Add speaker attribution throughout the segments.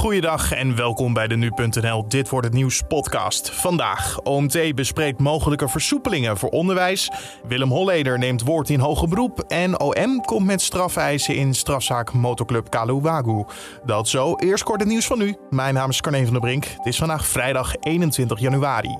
Speaker 1: Goeiedag en welkom bij de Nu.nl Dit wordt het nieuws podcast. Vandaag, OMT bespreekt mogelijke versoepelingen voor onderwijs. Willem Holleder neemt woord in hoger beroep. En OM komt met strafeisen in strafzaak motorclub Kaluwagu. Dat zo, eerst kort het nieuws van nu. Mijn naam is Carne van der Brink. Het is vandaag vrijdag 21 januari.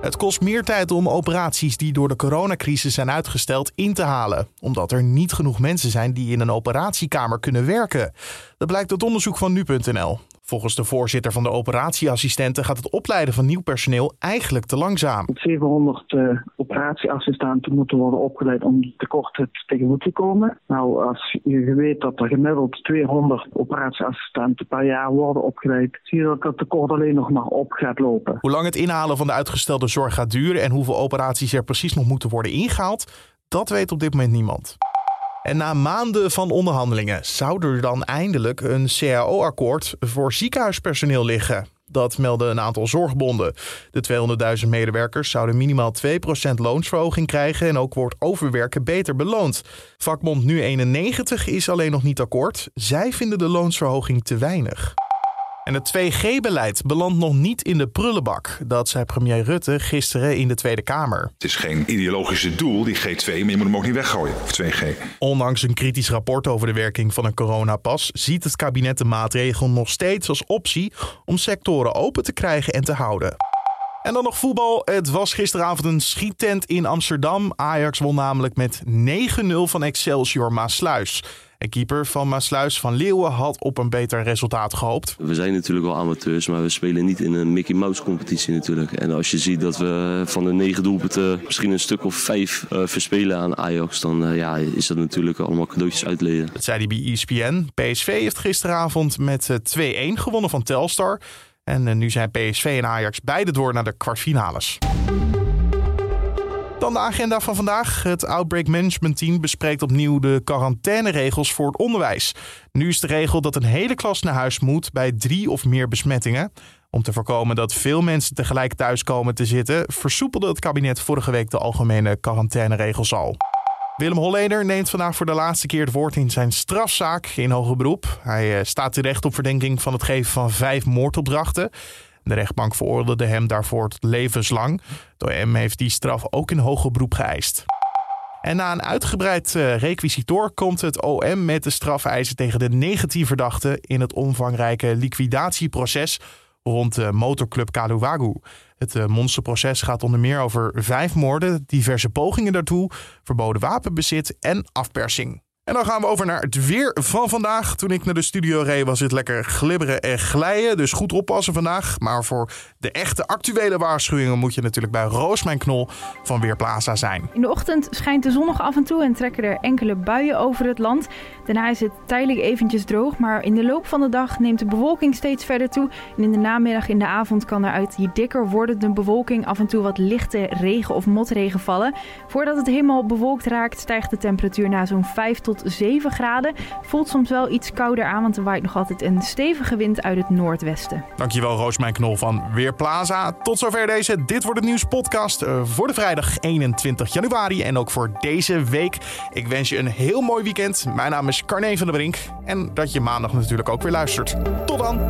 Speaker 1: Het kost meer tijd om operaties die door de coronacrisis zijn uitgesteld in te halen, omdat er niet genoeg mensen zijn die in een operatiekamer kunnen werken. Dat blijkt uit onderzoek van nu.nl. Volgens de voorzitter van de operatieassistenten gaat het opleiden van nieuw personeel eigenlijk te langzaam.
Speaker 2: 700 uh, operatieassistenten moeten worden opgeleid om tekorten tegemoet te komen. Nou, als je weet dat er gemiddeld 200 operatieassistenten per jaar worden opgeleid, zie je dat het tekort alleen nog maar op gaat lopen.
Speaker 1: Hoe lang het inhalen van de uitgestelde zorg gaat duren en hoeveel operaties er precies nog moeten worden ingehaald, dat weet op dit moment niemand. En na maanden van onderhandelingen zou er dan eindelijk een CAO-akkoord voor ziekenhuispersoneel liggen. Dat melden een aantal zorgbonden. De 200.000 medewerkers zouden minimaal 2% loonsverhoging krijgen en ook wordt overwerken beter beloond. Vakbond Nu 91 is alleen nog niet akkoord. Zij vinden de loonsverhoging te weinig. En het 2G-beleid belandt nog niet in de prullenbak. Dat zei premier Rutte gisteren in de Tweede Kamer.
Speaker 3: Het is geen ideologische doel, die G2, maar je moet hem ook niet weggooien, of 2G.
Speaker 1: Ondanks een kritisch rapport over de werking van een coronapas... ziet het kabinet de maatregel nog steeds als optie... om sectoren open te krijgen en te houden. En dan nog voetbal. Het was gisteravond een schiettent in Amsterdam. Ajax won namelijk met 9-0 van Excelsior Maasluis. En keeper van Maasluis van Leeuwen had op een beter resultaat gehoopt.
Speaker 4: We zijn natuurlijk wel amateurs, maar we spelen niet in een Mickey Mouse competitie natuurlijk. En als je ziet dat we van de negen doelpunten misschien een stuk of vijf uh, verspelen aan Ajax, dan uh, ja, is dat natuurlijk allemaal cadeautjes uitleden.
Speaker 1: Dat zei hij bij ESPN. PSV heeft gisteravond met 2-1 gewonnen van Telstar. En nu zijn PSV en Ajax beide door naar de kwartfinales. Dan de agenda van vandaag. Het Outbreak Management Team bespreekt opnieuw de quarantaineregels voor het onderwijs. Nu is de regel dat een hele klas naar huis moet bij drie of meer besmettingen. Om te voorkomen dat veel mensen tegelijk thuis komen te zitten, versoepelde het kabinet vorige week de algemene quarantaineregels al. Willem Holleder neemt vandaag voor de laatste keer het woord in zijn strafzaak in hoger beroep. Hij staat terecht op verdenking van het geven van vijf moordopdrachten. De rechtbank veroordeelde hem daarvoor tot levenslang. De OM heeft die straf ook in hoger beroep geëist. En na een uitgebreid uh, requisitor komt het OM met de strafeisen tegen de 19 verdachten in het omvangrijke liquidatieproces rond de motorclub Kaluwagu. Het uh, monsterproces gaat onder meer over vijf moorden, diverse pogingen daartoe, verboden wapenbezit en afpersing. En dan gaan we over naar het weer van vandaag. Toen ik naar de studio reed was het lekker glibberen en glijden. Dus goed oppassen vandaag. Maar voor de echte actuele waarschuwingen moet je natuurlijk bij Roosmijn Knol van Weerplaza zijn.
Speaker 5: In de ochtend schijnt de zon nog af en toe en trekken er enkele buien over het land. Daarna is het tijdelijk eventjes droog. Maar in de loop van de dag neemt de bewolking steeds verder toe. En in de namiddag in de avond kan er uit die dikker wordende bewolking af en toe wat lichte regen of motregen vallen. Voordat het helemaal bewolkt raakt stijgt de temperatuur naar zo'n 5 tot 7 graden. Voelt soms wel iets kouder aan, want er waait nog altijd een stevige wind uit het noordwesten.
Speaker 1: Dankjewel Roosmijn Knol van Weerplaza. Tot zover deze Dit Wordt Het Nieuws podcast uh, voor de vrijdag 21 januari en ook voor deze week. Ik wens je een heel mooi weekend. Mijn naam is Carne van der Brink en dat je maandag natuurlijk ook weer luistert. Tot dan!